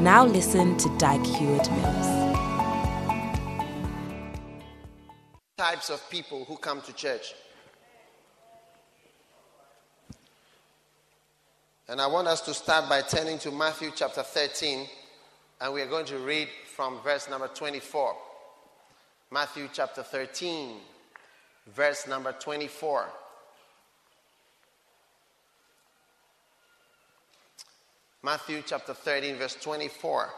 Now listen to Dag Heward Mills. Types of people who come to church. And I want us to start by turning to Matthew chapter 13, and we are going to read from verse number 24. Matthew chapter 13, verse number 24. Matthew chapter 13, verse 24.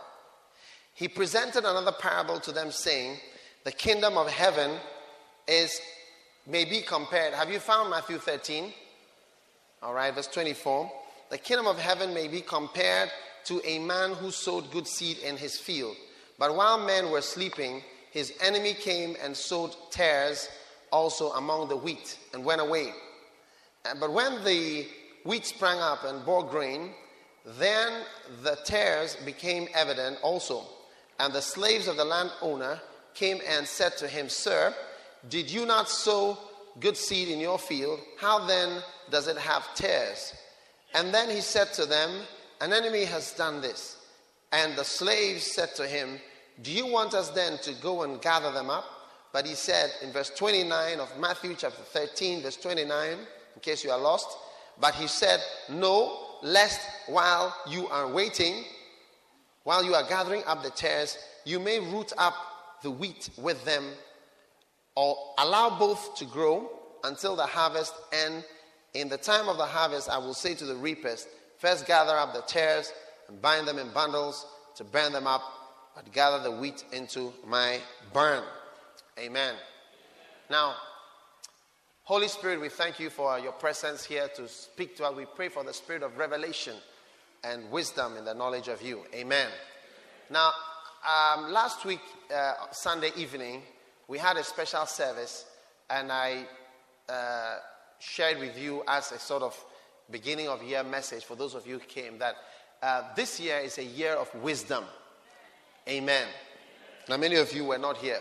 He presented another parable to them, saying, The kingdom of heaven is may be compared. Have you found Matthew 13? All right, verse 24. The kingdom of heaven may be compared to a man who sowed good seed in his field. But while men were sleeping, his enemy came and sowed tares also among the wheat and went away. But when the wheat sprang up and bore grain, then the tares became evident also. And the slaves of the landowner came and said to him, Sir, did you not sow good seed in your field? How then does it have tares? And then he said to them, An enemy has done this. And the slaves said to him, Do you want us then to go and gather them up? But he said in verse 29 of Matthew chapter 13, verse 29, in case you are lost, but he said, No, lest while you are waiting, while you are gathering up the tares, you may root up the wheat with them, or allow both to grow until the harvest. And in the time of the harvest, I will say to the reapers, First gather up the tares and bind them in bundles to burn them up, but gather the wheat into my barn. Amen. Now, Holy Spirit, we thank you for your presence here to speak to us. We pray for the spirit of revelation and wisdom in the knowledge of you. Amen. Now, um, last week, uh, Sunday evening, we had a special service, and I uh, shared with you as a sort of beginning of year message for those of you who came that uh, this year is a year of wisdom. Amen. Now, many of you were not here,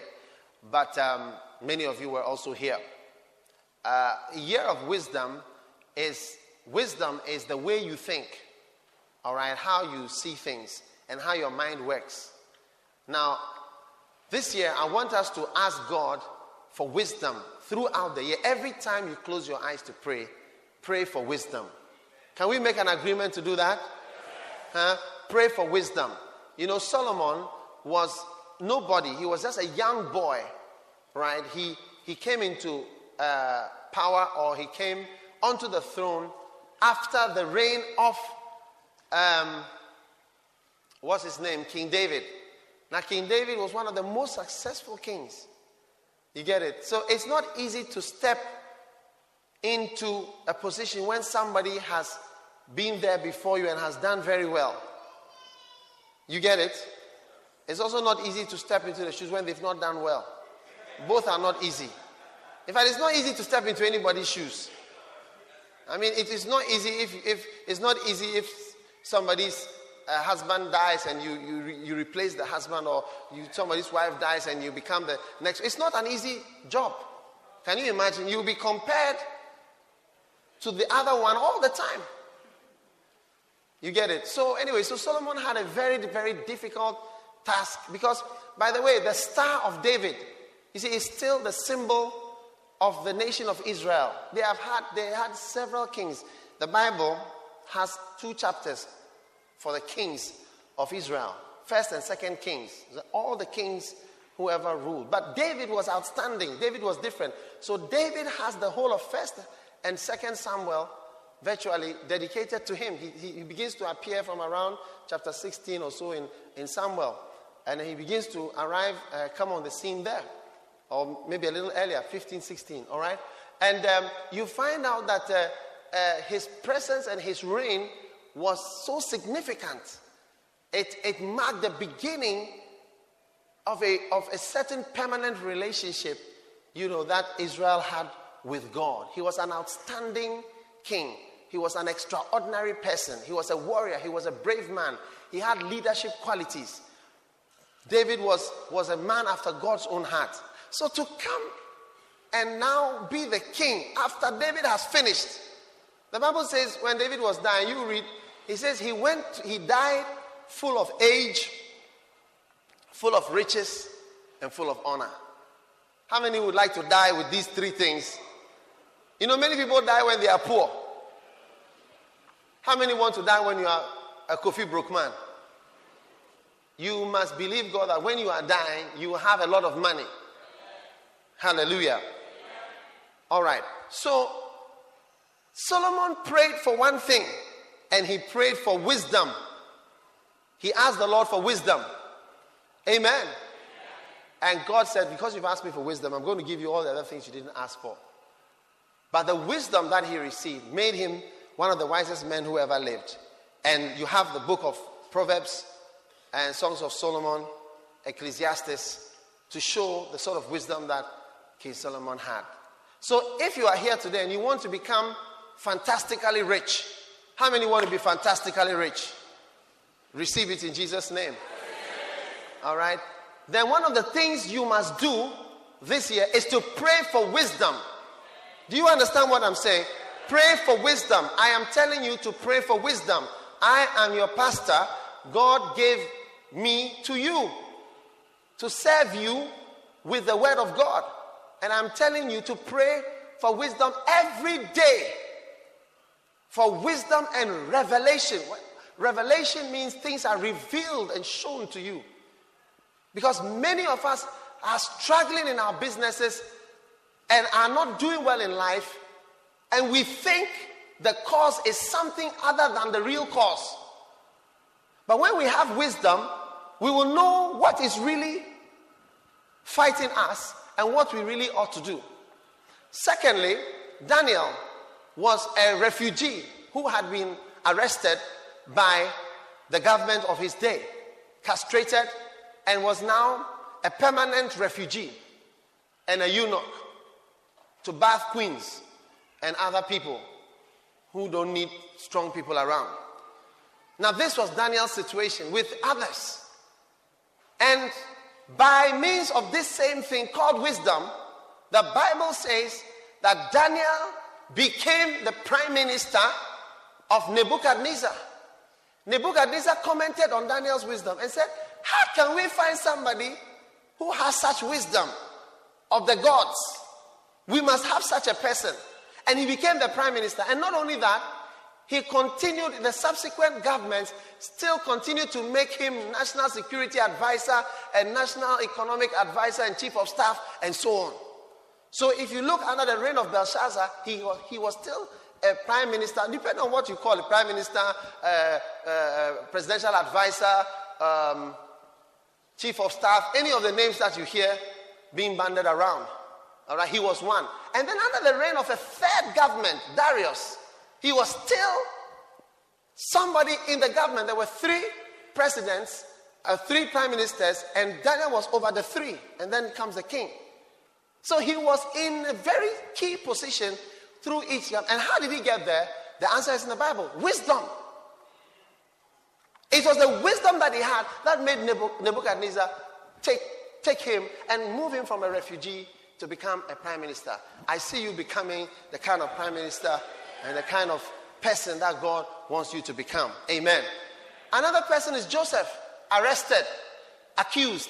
but um, many of you were also here uh, year of wisdom is wisdom is the way you think, all right, how you see things and how your mind works. Now, this year, I want us to ask God for wisdom throughout the year. Every time you close your eyes to pray, pray for wisdom. Can we make an agreement to do that? Huh? Pray for wisdom. You know, Solomon was nobody, he was just a young boy, right? He, he came into uh, power or he came onto the throne after the reign of, um, what's his name? King David. Now, King David was one of the most successful kings. You get it? So it's not easy to step into a position when somebody has been there before you and has done very well. You get it? It's also not easy to step into the shoes when they've not done well. Both are not easy. In fact, it's not easy to step into anybody's shoes. I mean, it is not easy if, if it's not easy if somebody's uh, husband dies and you, you, you replace the husband or you, somebody's wife dies and you become the next. It's not an easy job. Can you imagine? You'll be compared to the other one all the time. You get it? So, anyway, so Solomon had a very, very difficult task because, by the way, the star of David, you see, is still the symbol of the nation of Israel. They have had they had several kings. The Bible has two chapters for the kings of Israel. First and second kings. All the kings who ever ruled. But David was outstanding. David was different. So David has the whole of first and second Samuel virtually dedicated to him. He, he, begins to appear from around chapter 16 or so in, in Samuel. And he begins to arrive, uh, come on the scene there or maybe a little earlier, 15, 16, all right? And um, you find out that uh, uh, his presence and his reign was so significant It, it marked the beginning of a, of a certain permanent relationship, you know, that Israel had with God. He was an outstanding king. He was an extraordinary person. He was a warrior. He was a brave man. He had leadership qualities. David was, was a man after God's own heart. So to come and now be the king after David has finished. The Bible says when David was dying, you read, he says he went, he died full of age, full of riches, and full of honor. How many would like to die with these three things? You know, many people die when they are poor. How many want to die when you are a Kofi broke man? You must believe God that when you are dying, you have a lot of money. Hallelujah. All right. So Solomon prayed for one thing, and he prayed for wisdom. He asked the Lord for wisdom. Amen. And God said, Because you've asked me for wisdom, I'm going to give you all the other things you didn't ask for. But the wisdom that he received made him one of the wisest men who ever lived. And you have the book of Proverbs and Songs of Solomon, Ecclesiastes, to show the sort of wisdom that King Solomon had. So if you are here today and you want to become fantastically rich, how many want to be fantastically rich? Receive it in Jesus' name. All right? Then one of the things you must do this year is to pray for wisdom. Do you understand what I'm saying? Pray for wisdom. I am telling you to pray for wisdom. I am your pastor. God gave me to you to serve you with the word of God. And I'm telling you to pray for wisdom every day. For wisdom and revelation. Revelation means things are revealed and shown to you. Because many of us are struggling in our businesses and are not doing well in life, and we think the cause is something other than the real cause. But when we have wisdom, we will know what is really fighting us and what we really ought to do. Secondly, Daniel was a refugee who had been arrested by the government of his day, castrated, and was now a permanent refugee and a eunuch to bath queens and other people who don't need strong people around. Now, this was Daniel's situation with others. And by means of this same thing called wisdom, the Bible says that Daniel became the prime minister of Nebuchadnezzar. Nebuchadnezzar commented on Daniel's wisdom and said, How can we find somebody who has such wisdom of the gods? We must have such a person. And he became the prime minister. And not only that, he continued, the subsequent governments still continued to make him national security advisor and national economic advisor and chief of staff and so on. So if you look under the reign of Belshazzar, he was, he was still a prime minister, depending on what you call a prime minister, uh, uh, presidential advisor, um, chief of staff, any of the names that you hear being banded around. All right, he was one. And then under the reign of a third government, Darius, he was still somebody in the government. There were three presidents, uh, three prime ministers, and Daniel was over the three. And then comes the king. So he was in a very key position through each. And how did he get there? The answer is in the Bible wisdom. It was the wisdom that he had that made Nebuchadnezzar take, take him and move him from a refugee to become a prime minister. I see you becoming the kind of prime minister and the kind of person that God wants you to become. Amen. Another person is Joseph, arrested, accused,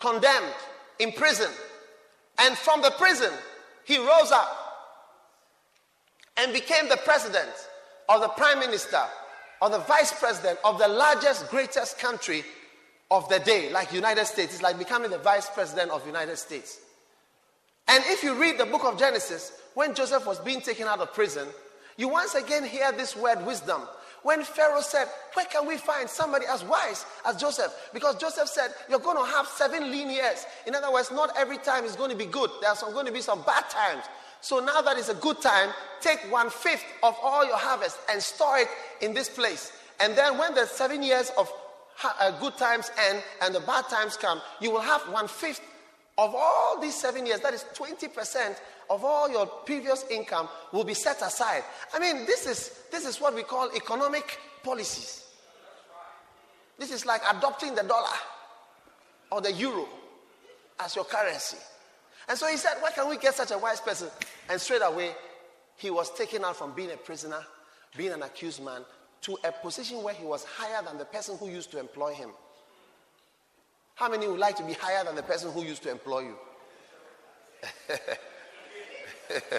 condemned, in prison. And from the prison, he rose up and became the president or the prime minister or the vice president of the largest, greatest country of the day, like United States. It's like becoming the vice president of United States. And if you read the book of Genesis, when Joseph was being taken out of prison, you once again hear this word wisdom. When Pharaoh said, Where can we find somebody as wise as Joseph? Because Joseph said, You're going to have seven lean years. In other words, not every time is going to be good. There's going to be some bad times. So now that is a good time, take one fifth of all your harvest and store it in this place. And then when the seven years of uh, good times end and the bad times come, you will have one fifth of all these seven years. That is 20% of all your previous income will be set aside. I mean, this is, this is what we call economic policies. This is like adopting the dollar or the euro as your currency. And so he said, Where can we get such a wise person? And straight away, he was taken out from being a prisoner, being an accused man, to a position where he was higher than the person who used to employ him. How many would like to be higher than the person who used to employ you?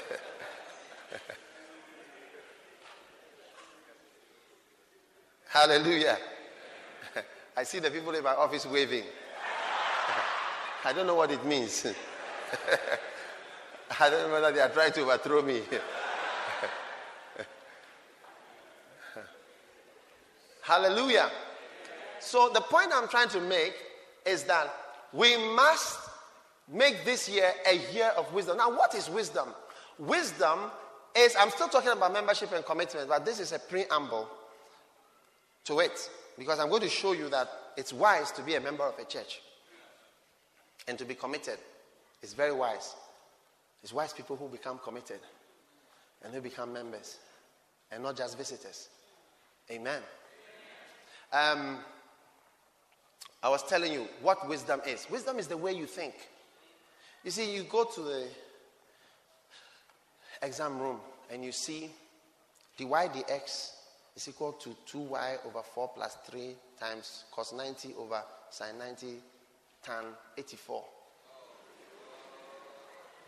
Hallelujah. I see the people in my office waving. I don't know what it means. I don't know whether they are trying to overthrow me. Hallelujah. So, the point I'm trying to make is that we must make this year a year of wisdom. Now, what is wisdom? Wisdom is, I'm still talking about membership and commitment, but this is a preamble to it because I'm going to show you that it's wise to be a member of a church and to be committed. It's very wise. It's wise people who become committed and who become members and not just visitors. Amen. Um, I was telling you what wisdom is. Wisdom is the way you think. You see, you go to the exam room and you see dy dx is equal to 2y over 4 plus 3 times cos 90 over sine 90 tan 84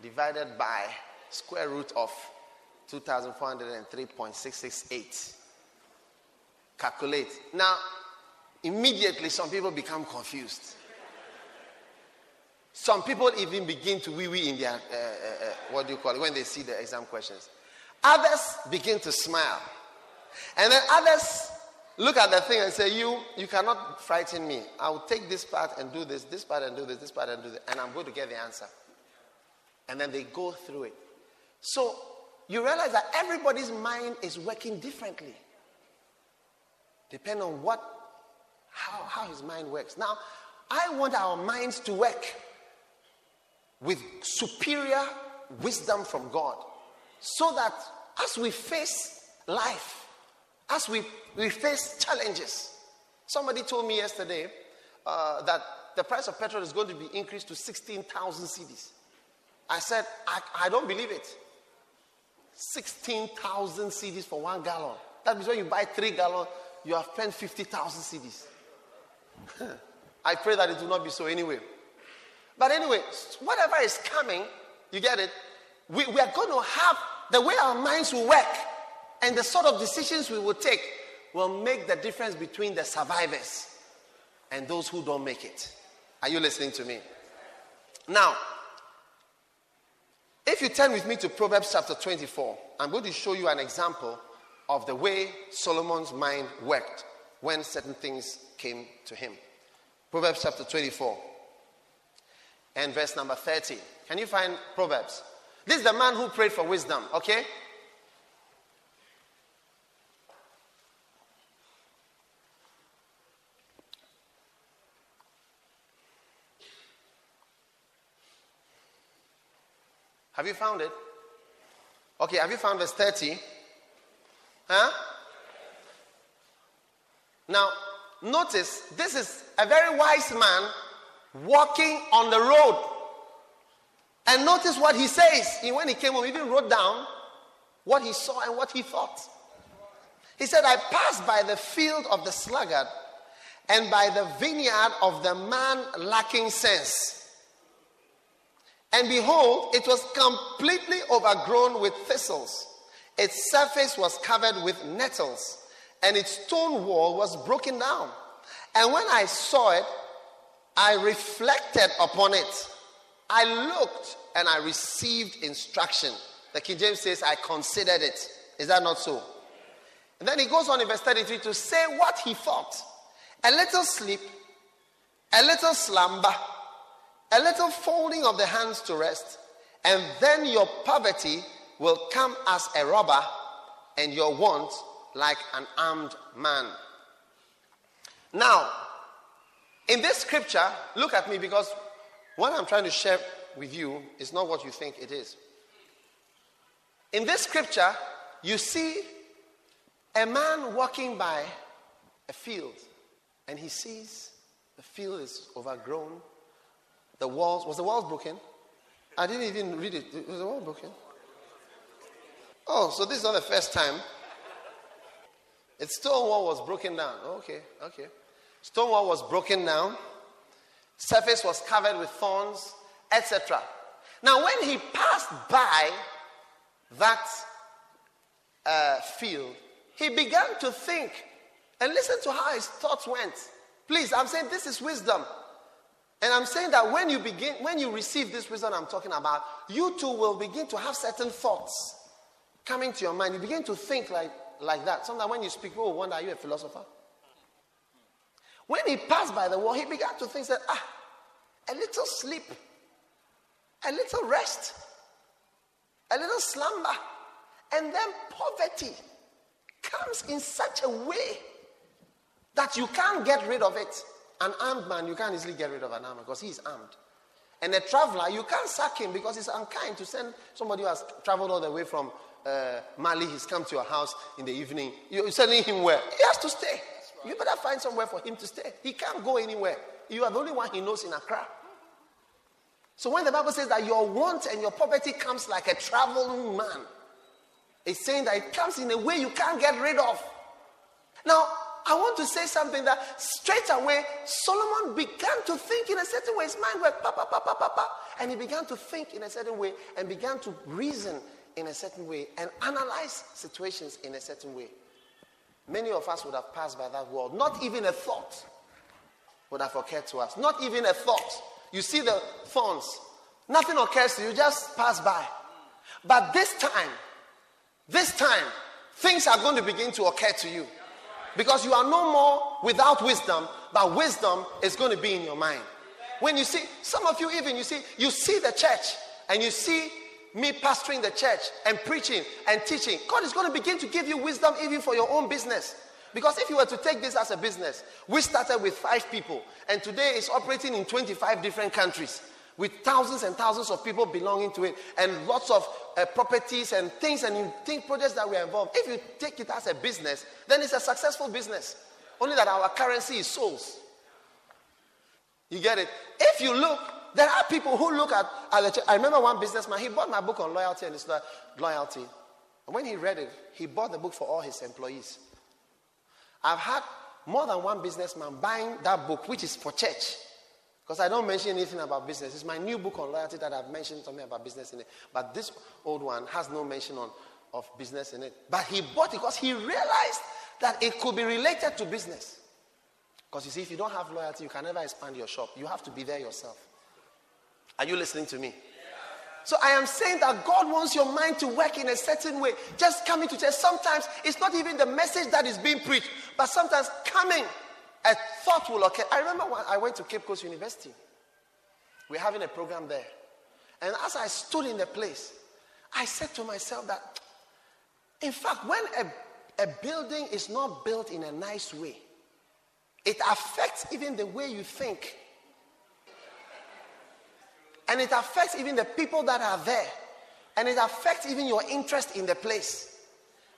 divided by square root of 2403.668 calculate now immediately some people become confused some people even begin to wee wee in their, uh, uh, uh, what do you call it, when they see the exam questions. Others begin to smile. And then others look at the thing and say, You, you cannot frighten me. I will take this part and do this, this part and do this, this part and do this, and I'm going to get the answer. And then they go through it. So you realize that everybody's mind is working differently. Depend on what, how, how his mind works. Now, I want our minds to work with superior wisdom from God so that as we face life, as we, we face challenges, somebody told me yesterday uh, that the price of petrol is going to be increased to 16,000 cedis. I said, I, I don't believe it. 16,000 cedis for one gallon. That means when you buy three gallons, you have spent 50,000 cedis. I pray that it will not be so anyway. But anyway, whatever is coming, you get it? We, we are going to have the way our minds will work and the sort of decisions we will take will make the difference between the survivors and those who don't make it. Are you listening to me? Now, if you turn with me to Proverbs chapter 24, I'm going to show you an example of the way Solomon's mind worked when certain things came to him. Proverbs chapter 24 and verse number 30. Can you find Proverbs? This is the man who prayed for wisdom, okay? Have you found it? Okay, have you found verse 30? Huh? Now, notice this is a very wise man walking on the road. And notice what he says. He, when he came home, he even wrote down what he saw and what he thought. He said, I passed by the field of the sluggard and by the vineyard of the man lacking sense. And behold, it was completely overgrown with thistles. Its surface was covered with nettles, and its stone wall was broken down. And when I saw it, I reflected upon it. I looked and I received instruction. The King James says, I considered it. Is that not so? And then he goes on in verse 33 to say what he thought. A little sleep, a little slumber, a little folding of the hands to rest, and then your poverty will come as a robber and your want like an armed man. Now, in this scripture, look at me because what I'm trying to share with you is not what you think it is. In this scripture, you see a man walking by a field and he sees the field is overgrown. The walls, was the walls broken? I didn't even read it. Was the wall broken? Oh, so this is not the first time. Its stone wall was broken down. Okay, okay. Stone wall was broken down. Surface was covered with thorns, etc. Now, when he passed by that uh, field, he began to think and listen to how his thoughts went. Please, I'm saying this is wisdom. And I'm saying that when you begin, when you receive this wisdom I'm talking about, you too will begin to have certain thoughts coming to your mind. You begin to think like, like that. Sometimes when you speak, people wonder, are you a philosopher? When he passed by the wall, he began to think that, ah, a little sleep, a little rest, a little slumber, and then poverty comes in such a way that you can't get rid of it. An armed man, you can't easily get rid of an armed because he's armed. And a traveler, you can't sack him because it's unkind to send somebody who has traveled all the way from uh, Mali, he's come to your house in the evening. You're sending him where? He has to stay. You better find somewhere for him to stay. He can't go anywhere. You are the only one he knows in Accra. So when the Bible says that your want and your poverty comes like a traveling man, it's saying that it comes in a way you can't get rid of. Now, I want to say something that straight away Solomon began to think in a certain way. His mind went pa pa pa pa pa pa, and he began to think in a certain way and began to reason in a certain way and analyze situations in a certain way. Many of us would have passed by that world. Not even a thought would have occurred to us. Not even a thought. You see the thorns, nothing occurs to you, just pass by. But this time, this time, things are going to begin to occur to you. Because you are no more without wisdom, but wisdom is going to be in your mind. When you see, some of you even, you see, you see the church and you see me pastoring the church and preaching and teaching. God is going to begin to give you wisdom even for your own business. Because if you were to take this as a business, we started with five people and today it's operating in 25 different countries with thousands and thousands of people belonging to it and lots of uh, properties and things and you think projects that we are involved. If you take it as a business, then it's a successful business. Only that our currency is souls. You get it? If you look, there are people who look at, at the church. I remember one businessman, he bought my book on loyalty and his loyalty. And when he read it, he bought the book for all his employees. I've had more than one businessman buying that book, which is for church. Because I don't mention anything about business. It's my new book on loyalty that I've mentioned something about business in it. But this old one has no mention on, of business in it. But he bought it because he realized that it could be related to business. Because you see, if you don't have loyalty, you can never expand your shop. You have to be there yourself. Are you listening to me? So I am saying that God wants your mind to work in a certain way. Just coming to church. Sometimes it's not even the message that is being preached, but sometimes coming a thought will occur. I remember when I went to Cape Coast University. We're having a program there. And as I stood in the place, I said to myself that, in fact, when a, a building is not built in a nice way, it affects even the way you think. And it affects even the people that are there. And it affects even your interest in the place.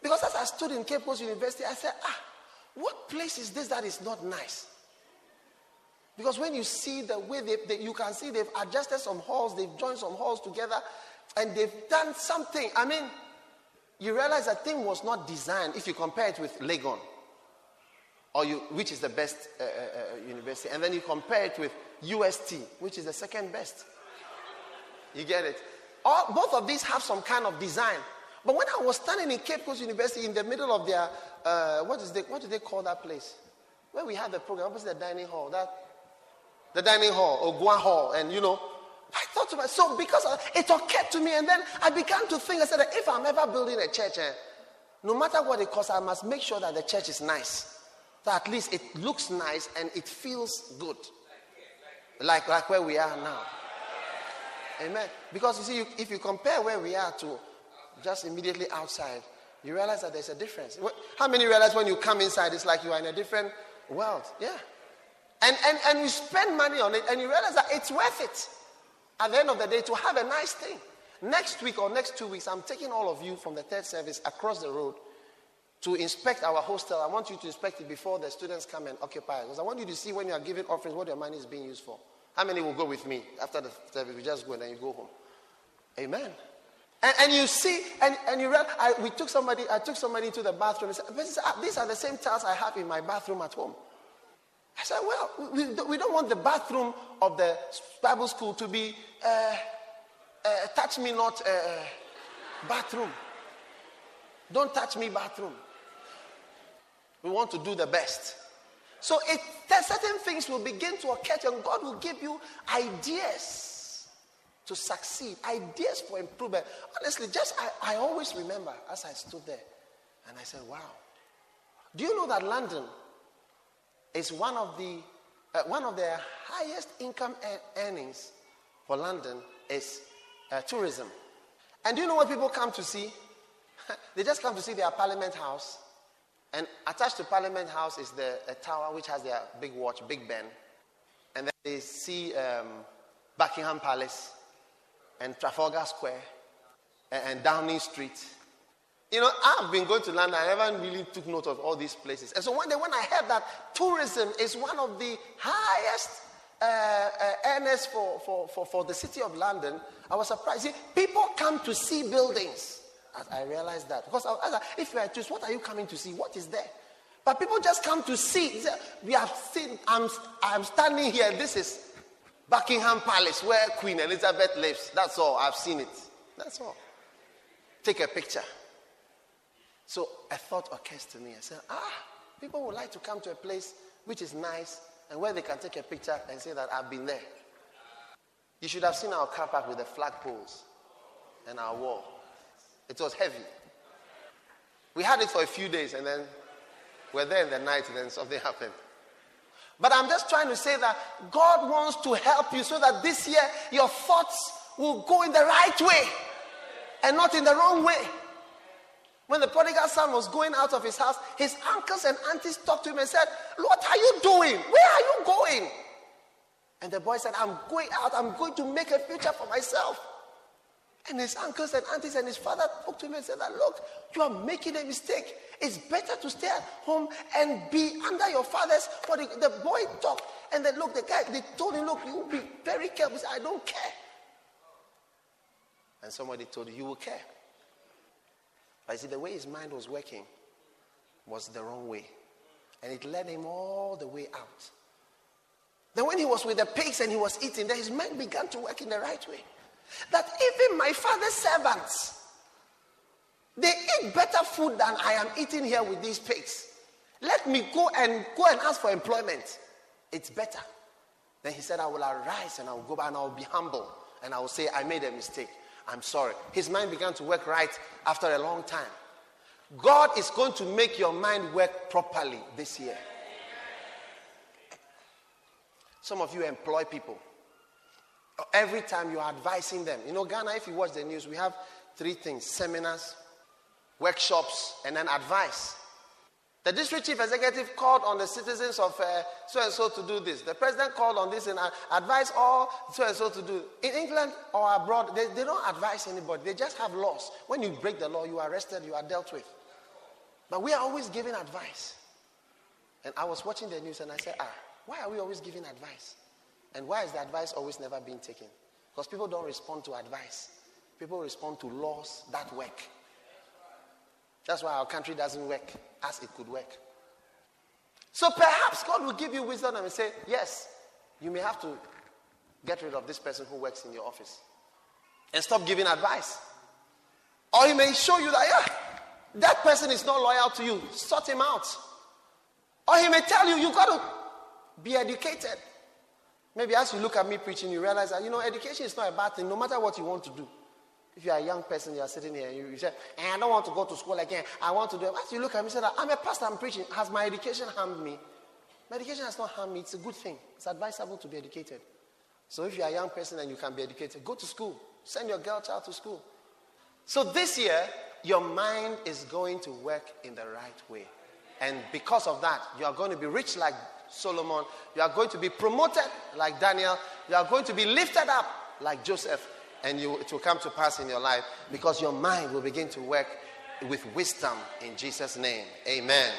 Because as I stood in Cape Coast University, I said, ah, what place is this that is not nice? Because when you see the way they, they, you can see they've adjusted some halls, they've joined some halls together, and they've done something. I mean, you realize that thing was not designed if you compare it with Legon, or you, which is the best uh, uh, uh university, and then you compare it with UST, which is the second best. You get it? All, both of these have some kind of design. But when I was standing in Cape Coast University in the middle of their, uh, what, is the, what do they call that place? Where we had the program, opposite the dining hall, that, the dining hall, or Guan Hall, and you know, I thought to myself, so because it occurred to me, and then I began to think, I said, if I'm ever building a church, eh, no matter what it costs, I must make sure that the church is nice. So at least it looks nice and it feels good. Like, like where we are now. Amen. Because you see, if you compare where we are to just immediately outside, you realize that there's a difference. How many realize when you come inside, it's like you are in a different world. Yeah. And, and, and you spend money on it and you realize that it's worth it at the end of the day to have a nice thing. Next week or next two weeks, I'm taking all of you from the third service across the road to inspect our hostel. I want you to inspect it before the students come and occupy it. Because I want you to see when you are giving offerings what your money is being used for. How many will go with me after the service? We just go and then you go home. Amen. And, and you see, and, and you read, I, we took somebody, I took somebody to the bathroom said, these are the same tiles I have in my bathroom at home. I said, well, we, we don't want the bathroom of the Bible school to be uh, uh, touch me not uh, bathroom. Don't touch me bathroom. We want to do the best. So it, certain things will begin to occur and God will give you ideas to succeed, ideas for improvement. Honestly, just I, I always remember as I stood there and I said, wow. Do you know that London is one of the uh, one of the highest income earnings for London is uh, tourism. And do you know what people come to see? they just come to see their Parliament House, and attached to Parliament House is the tower which has their big watch, Big Ben, and then they see um, Buckingham Palace and Trafalgar Square and, and Downing Street you know, I've been going to London. I never really took note of all these places. And so one day when I heard that tourism is one of the highest uh, uh, earners for, for, for, for the city of London, I was surprised. See, people come to see buildings. I realized that. Because I, I, if you are tourist, what are you coming to see? What is there? But people just come to see. We have seen, I'm, I'm standing here. This is Buckingham Palace where Queen Elizabeth lives. That's all. I've seen it. That's all. Take a picture. So a thought occurs to me. I said, ah, people would like to come to a place which is nice and where they can take a picture and say that I've been there. You should have seen our car park with the flagpoles and our wall. It was heavy. We had it for a few days and then we're there in the night and then something happened. But I'm just trying to say that God wants to help you so that this year your thoughts will go in the right way and not in the wrong way. When the prodigal son was going out of his house, his uncles and aunties talked to him and said, What are you doing? Where are you going? And the boy said, I'm going out. I'm going to make a future for myself. And his uncles and aunties and his father talked to him and said, that, Look, you are making a mistake. It's better to stay at home and be under your father's. But the, the boy talked and then, look, the guy, they told him, Look, you will be very careful. Said, I don't care. And somebody told him, You will care. But you see, the way his mind was working was the wrong way. And it led him all the way out. Then, when he was with the pigs and he was eating, then his mind began to work in the right way. That even my father's servants, they eat better food than I am eating here with these pigs. Let me go and go and ask for employment. It's better. Then he said, I will arise and I will go back and I will be humble and I will say, I made a mistake. I'm sorry. His mind began to work right after a long time. God is going to make your mind work properly this year. Some of you employ people. Every time you're advising them. You know, Ghana, if you watch the news, we have three things seminars, workshops, and then advice. The district chief executive called on the citizens of uh, so and so to do this. The president called on this and advised all so and so to do. In England or abroad, they, they don't advise anybody. They just have laws. When you break the law, you are arrested, you are dealt with. But we are always giving advice. And I was watching the news and I said, ah, why are we always giving advice? And why is the advice always never being taken? Because people don't respond to advice. People respond to laws that work. That's why our country doesn't work as it could work. So perhaps God will give you wisdom and say, Yes, you may have to get rid of this person who works in your office and stop giving advice. Or He may show you that, yeah, that person is not loyal to you. Sort him out. Or He may tell you, you got to be educated. Maybe as you look at me preaching, you realize that, you know, education is not a bad thing, no matter what you want to do. If you are a young person, you are sitting here and you, you say, eh, I don't want to go to school again. I want to do it. As you look at me say, I'm a pastor, I'm preaching. Has my education harmed me? My education has not harmed me. It's a good thing. It's advisable to be educated. So if you are a young person and you can be educated, go to school. Send your girl child to school. So this year, your mind is going to work in the right way. And because of that, you are going to be rich like Solomon. You are going to be promoted like Daniel. You are going to be lifted up like Joseph. And you, it will come to pass in your life because your mind will begin to work with wisdom in Jesus' name. Amen.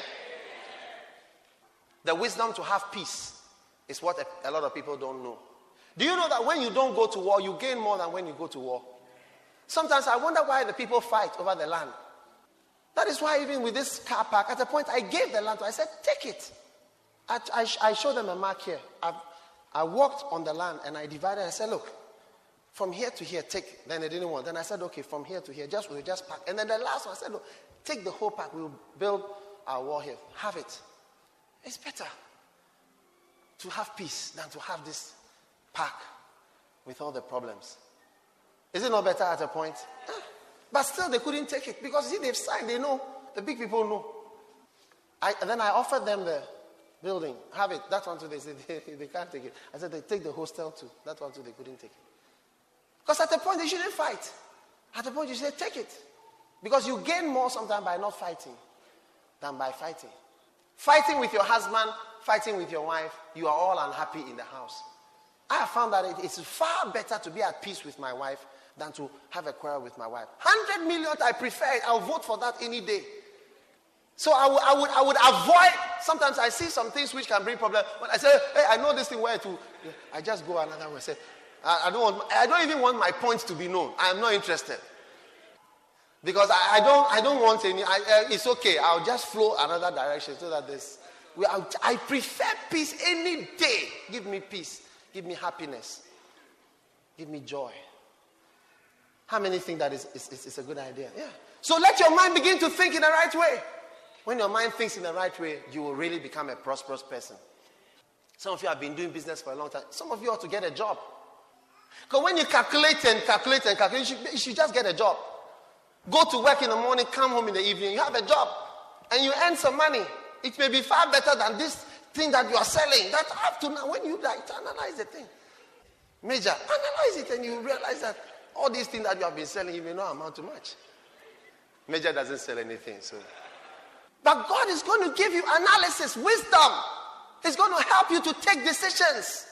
The wisdom to have peace is what a, a lot of people don't know. Do you know that when you don't go to war, you gain more than when you go to war? Sometimes I wonder why the people fight over the land. That is why, even with this car park, at a point I gave the land to, I said, take it. I, I, I showed them a mark here. I've, I walked on the land and I divided. I said, look, from here to here, take. Then they didn't want. Then I said, okay, from here to here, just we'll just park. And then the last one, I said, look, take the whole park. We'll build our wall here. Have it. It's better to have peace than to have this park with all the problems. Is it not better at a point? Ah, but still, they couldn't take it because see, they've signed. They know. The big people know. I, then I offered them the building. Have it. That one too. They said they, they can't take it. I said they take the hostel too. That one too. They couldn't take it. Because at a point they shouldn't fight. At a point you say take it, because you gain more sometimes by not fighting than by fighting. Fighting with your husband, fighting with your wife, you are all unhappy in the house. I have found that it is far better to be at peace with my wife than to have a quarrel with my wife. 100 million, I prefer it. I'll vote for that any day. So I would, I would, I would avoid, sometimes I see some things which can bring problems. When I say, hey, I know this thing where to, I just go another way. Say, I, I, don't want, I don't even want my points to be known. I'm not interested. Because I, I don't, I don't want any, I, uh, it's okay. I'll just flow another direction so that this, we, I, I prefer peace any day. Give me peace. Give me happiness. Give me joy. How many think that is, is, is, a good idea? Yeah. So let your mind begin to think in the right way. When your mind thinks in the right way, you will really become a prosperous person. Some of you have been doing business for a long time. Some of you ought to get a job. Because when you calculate and calculate and calculate, you should, you should just get a job. Go to work in the morning, come home in the evening, you have a job. And you earn some money. It may be far better than this thing that you are selling. That have to now, when you like to analyze the thing. Major, analyze it and you realize that all these things that you have been selling, you may not amount to much. Major doesn't sell anything, so. But God is going to give you analysis, wisdom. He's going to help you to take decisions.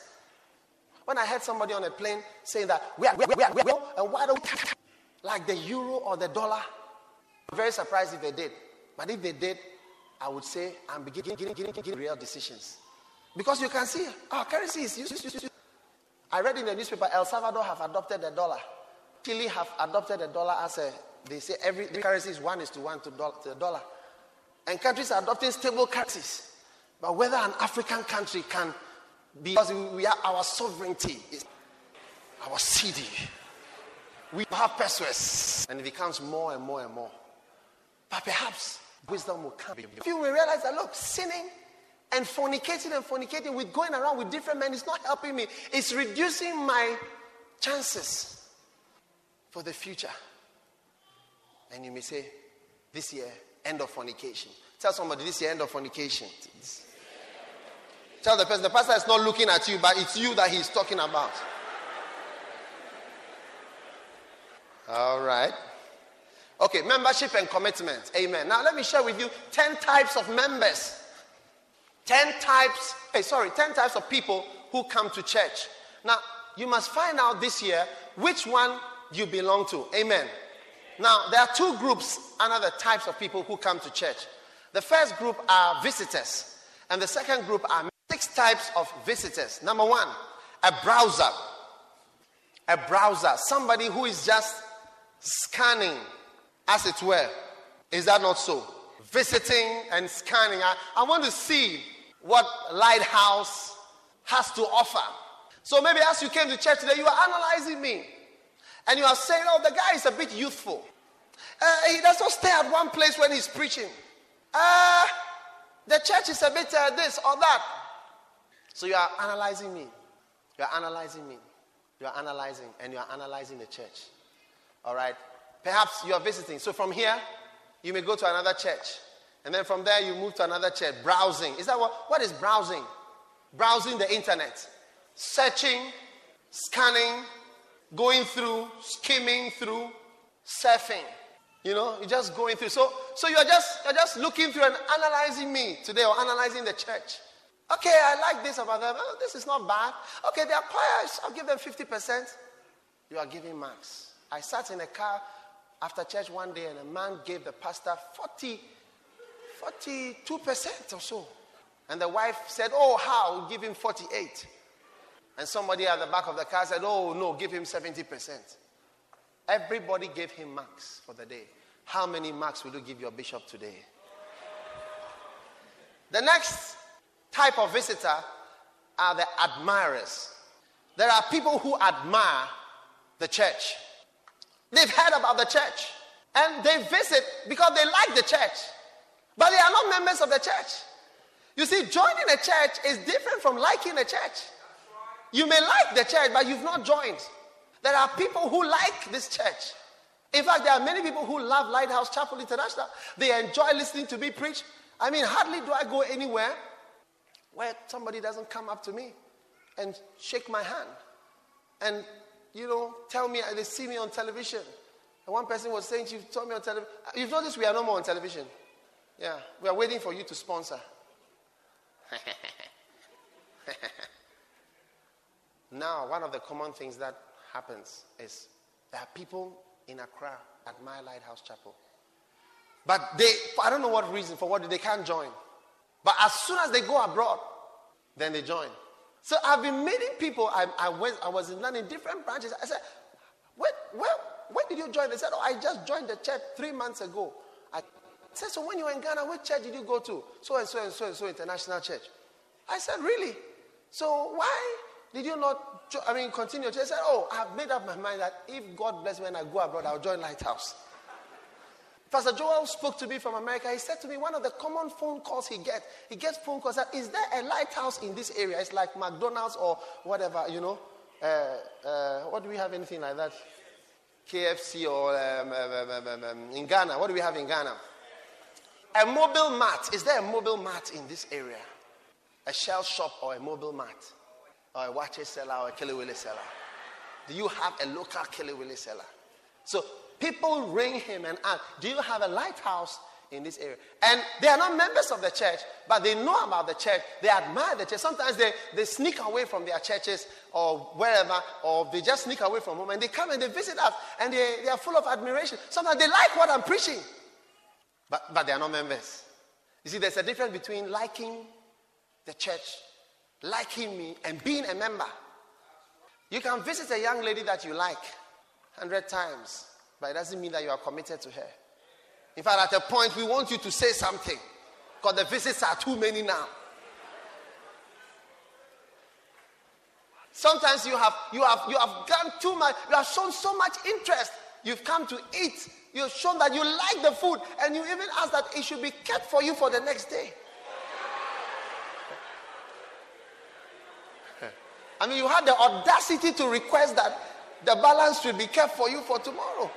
When I heard somebody on a plane saying that we are, we are, we are, we are and why don't we like the euro or the dollar? I'm very surprised if they did. But if they did, I would say I'm beginning getting real decisions. Because you can see our currency is used. I read in the newspaper El Salvador have adopted the dollar. Chile have adopted the dollar as a, they say every currency is one is to one to, to the dollar. And countries are adopting stable currencies. But whether an African country can be, because we are, our sovereignty is our city. We have pesos. And it becomes more and more and more. But perhaps wisdom will come. If you will realize that, look, sinning and fornicating and fornicating with going around with different men is not helping me. It's reducing my chances for the future. And you may say, this year, end of fornication. Tell somebody this year, end of fornication. Tell the person, the pastor is not looking at you, but it's you that he's talking about. All right. Okay, membership and commitment. Amen. Now let me share with you 10 types of members. 10 types, hey, sorry, 10 types of people who come to church. Now, you must find out this year which one you belong to. Amen. Now, there are two groups the types of people who come to church. The first group are visitors, and the second group are six types of visitors. Number one, a browser. A browser, somebody who is just scanning as it were. Is that not so? Visiting and scanning. I, I want to see what Lighthouse has to offer. So maybe as you came to church today, you are analyzing me. And you are saying, oh, the guy is a bit youthful. Uh, he does not stay at one place when he's preaching. Uh, the church is a bit uh, this or that. So you are analyzing me. You are analyzing me. You are analyzing, and you are analyzing the church. All right? Perhaps you are visiting. So from here, you may go to another church. And then from there, you move to another church. Browsing. Is that what? What is browsing? Browsing the internet. Searching, scanning, going through, skimming through, surfing. You know, you're just going through. So, so you're just you're just looking through and analyzing me today or analyzing the church. Okay, I like this about them. Oh, this is not bad. Okay, they are quiet. I'll give them 50%. You are giving marks. I sat in a car after church one day and a man gave the pastor 40, 42% or so. And the wife said, Oh, how? Give him 48. And somebody at the back of the car said, Oh, no, give him 70%. Everybody gave him marks for the day. How many marks will you give your bishop today? The next type of visitor are the admirers. There are people who admire the church. They've heard about the church and they visit because they like the church, but they are not members of the church. You see, joining a church is different from liking a church. You may like the church, but you've not joined. There are people who like this church. In fact, there are many people who love Lighthouse Chapel International. They enjoy listening to me preach. I mean, hardly do I go anywhere where somebody doesn't come up to me and shake my hand and, you know, tell me they see me on television. And one person was saying, You've told me on television. You've noticed we are no more on television. Yeah, we are waiting for you to sponsor. now, one of the common things that happens is there are people in Accra at my Lighthouse Chapel. But they, I don't know what reason, for what they can't join. But as soon as they go abroad, then they join. So I've been meeting people. I, I, went, I was in London, different branches. I said, where, where, when did you join? They said, oh, I just joined the church three months ago. I said, so when you were in Ghana, which church did you go to? So and so and so and so international church. I said, really? So why did you not, I mean, continue? They said, oh, I've made up my mind that if God bless me and I go abroad, I'll join Lighthouse. Pastor Joel spoke to me from America. He said to me, one of the common phone calls he gets, he gets phone calls that, is there a lighthouse in this area? It's like McDonald's or whatever, you know. Uh, uh, what do we have anything like that? KFC or um, um, um, um, in Ghana. What do we have in Ghana? A Mobil Mart. Is there a Mobil Mart in this area? A shell shop or a Mobil Mart? Or a watch seller or a Kelly seller? Do you have a local Kelly seller? So people ring him and ask, Do you have a lighthouse in this area? And they are not members of the church, but they know about the church. They admire the church. Sometimes they, they sneak away from their churches or wherever, or they just sneak away from home and they come and they visit us and they, they are full of admiration. Sometimes they like what I'm preaching, but, but they are not members. You see, there's a difference between liking the church, liking me, and being a member. You can visit a young lady that you like 100 times but it doesn't mean that you are committed to her. In fact, at a point, we want you to say something because the visits are too many now. Sometimes you have you have you have done too much, you have shown so much interest. You've come to eat, you've shown that you like the food, and you even ask that it should be kept for you for the next day. I mean, you had the audacity to request that the balance should be kept for you for tomorrow.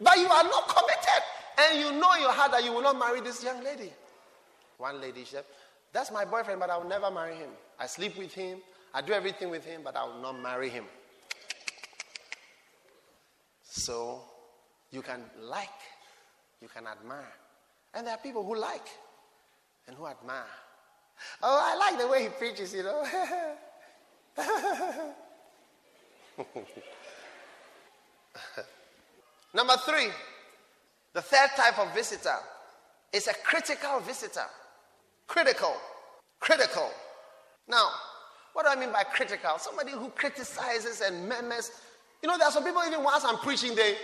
But you are not committed. And you know in your heart that you will not marry this young lady. One lady said, That's my boyfriend, but I will never marry him. I sleep with him, I do everything with him, but I will not marry him. So you can like, you can admire. And there are people who like and who admire. Oh, I like the way he preaches, you know. Number three, the third type of visitor is a critical visitor. Critical. Critical. Now, what do I mean by critical? Somebody who criticizes and murmurs. You know, there are some people, even whilst I'm preaching, they,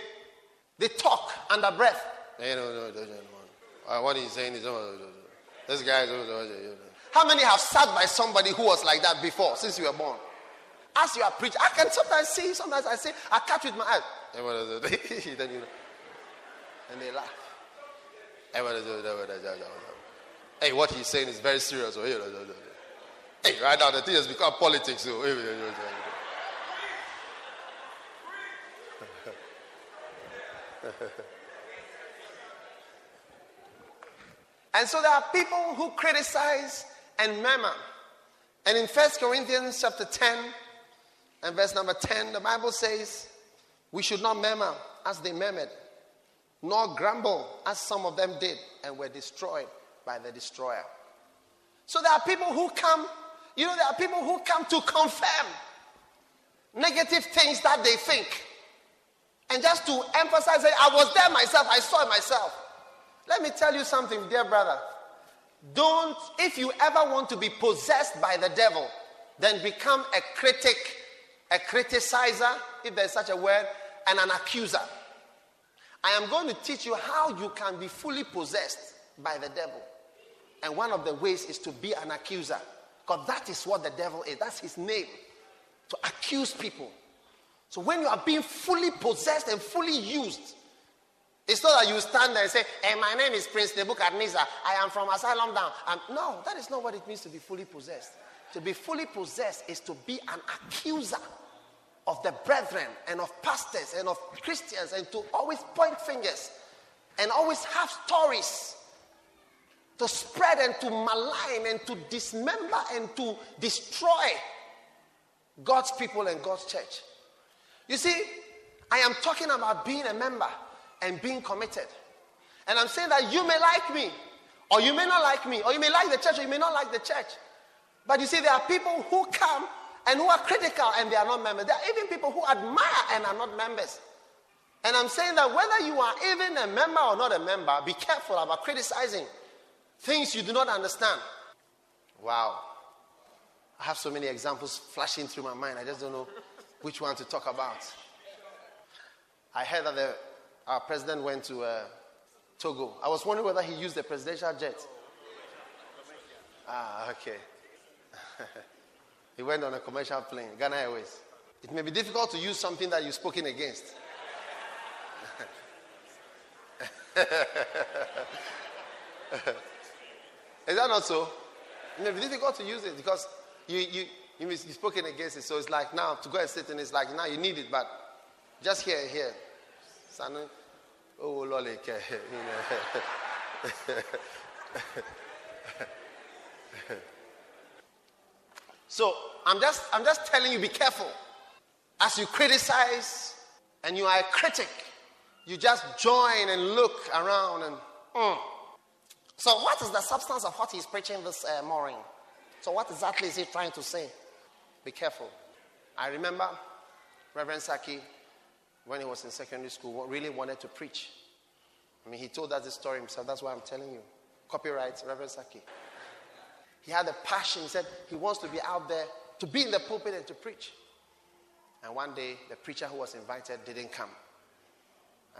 they talk under breath. No, no, no, no, no. Uh, what he's saying is, this guy. How many have sat by somebody who was like that before, since you were born? As you are preaching, I can sometimes see, sometimes I say, I catch with my eyes. then you know, and they laugh. Hey, what he's saying is very serious. Oh, hey, right now the thing has become politics. Oh, so. and so there are people who criticize and murmur. And in 1 Corinthians chapter 10, and verse number 10, the Bible says, We should not murmur as they murmured, nor grumble as some of them did and were destroyed by the destroyer. So there are people who come, you know, there are people who come to confirm negative things that they think. And just to emphasize I was there myself, I saw it myself. Let me tell you something, dear brother. Don't, if you ever want to be possessed by the devil, then become a critic, a criticizer, if there's such a word, and an accuser. I am going to teach you how you can be fully possessed by the devil. And one of the ways is to be an accuser. Because that is what the devil is. That's his name. To accuse people. So when you are being fully possessed and fully used, it's not that you stand there and say, Hey, my name is Prince Nebuchadnezzar. I am from Asylum Down. And no, that is not what it means to be fully possessed. To be fully possessed is to be an accuser of the brethren and of pastors and of Christians and to always point fingers and always have stories to spread and to malign and to dismember and to destroy God's people and God's church. You see, I am talking about being a member and being committed. And I'm saying that you may like me, or you may not like me, or you may like the church, or you may not like the church. But you see, there are people who come and who are critical and they are not members. There are even people who admire and are not members. And I'm saying that whether you are even a member or not a member, be careful about criticizing things you do not understand. Wow. I have so many examples flashing through my mind. I just don't know which one to talk about. I heard that the, our president went to uh, Togo. I was wondering whether he used the presidential jet. Ah, okay. he went on a commercial plane, Ghana Airways. It may be difficult to use something that you've spoken against. Is that not so? It may be difficult to use it because you, you, you, you've spoken against it. So it's like now to go and sit in it's like now you need it, but just here, here. Oh, lolly. so I'm just, I'm just telling you, be careful. As you criticize and you are a critic, you just join and look around and. Mm. So, what is the substance of what he's preaching this uh, morning? So, what exactly is he trying to say? Be careful. I remember Reverend Sackey, when he was in secondary school, really wanted to preach. I mean, he told us this story himself. That's why I'm telling you. Copyright, Reverend Sackey. He had a passion. He said he wants to be out there, to be in the pulpit and to preach. And one day, the preacher who was invited didn't come.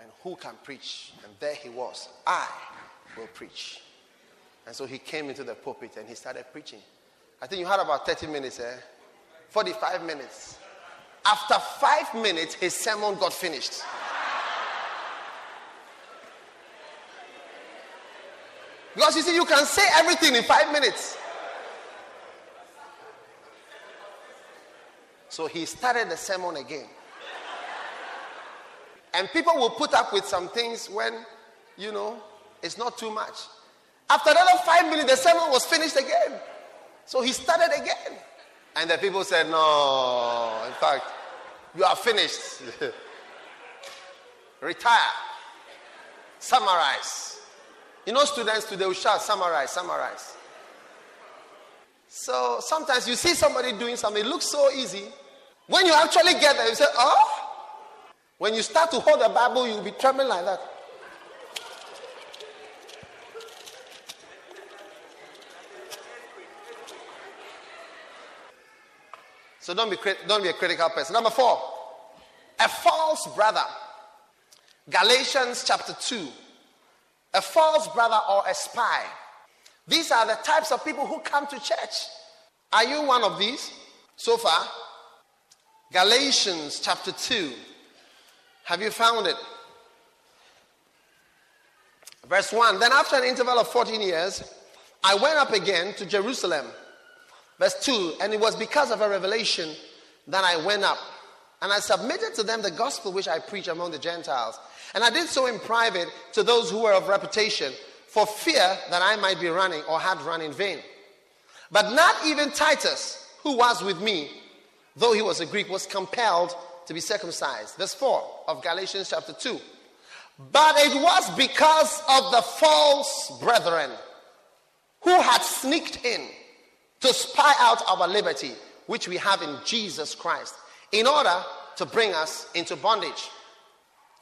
And who can preach? And there he was. I will preach. And so he came into the pulpit and he started preaching. I think you had about 30 minutes, eh? 45 minutes. After five minutes, his sermon got finished. Because you see, you can say everything in five minutes. So he started the sermon again. And people will put up with some things when, you know, it's not too much. After another five minutes, the sermon was finished again. So he started again. And the people said, No, in fact, you are finished. Retire. Summarize. You know, students today will shout, Summarize, summarize. So sometimes you see somebody doing something, it looks so easy. When you actually get there, you say, Oh. When you start to hold the Bible, you'll be trembling like that. So don't be, don't be a critical person. Number four, a false brother. Galatians chapter 2. A false brother or a spy. These are the types of people who come to church. Are you one of these so far? Galatians chapter 2. Have you found it? Verse 1 Then, after an interval of 14 years, I went up again to Jerusalem Verse 2 And it was because of a revelation that I went up and I submitted to them the gospel which I preach among the Gentiles. And I did so in private to those who were of reputation for fear that I might be running or had run in vain. But not even Titus, who was with me, though he was a Greek, was compelled to be circumcised. Verse 4 of Galatians chapter 2. But it was because of the false brethren who had sneaked in to spy out our liberty, which we have in Jesus Christ, in order to bring us into bondage.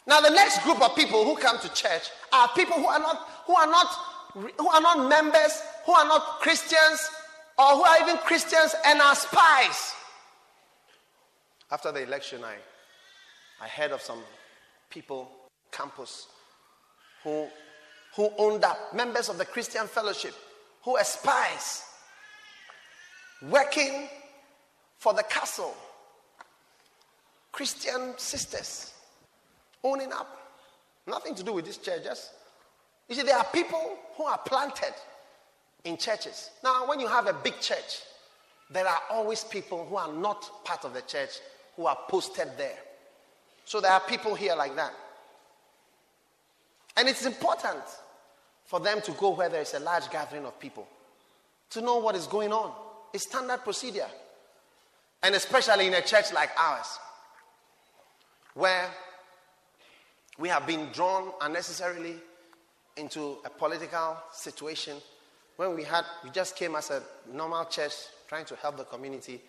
Now, the next group of people who come to church are people who are not, who are not, who are not members, who are not Christians, or who are even Christians and are spies. After the election, I, I heard of some people, campus, who, who owned up, members of the Christian fellowship, who are spies, working for the castle. Christian sisters owning up. Nothing to do with these churches. You see, there are people who are planted in churches. Now, when you have a big church, there are always people who are not part of the church who are posted there. So there are people here like that. And it's important for them to go where there is a large gathering of people to know what is going on. It's standard procedure. And especially in a church like ours, where we have been drawn unnecessarily into a political situation when we had we just came as a normal church trying to help the community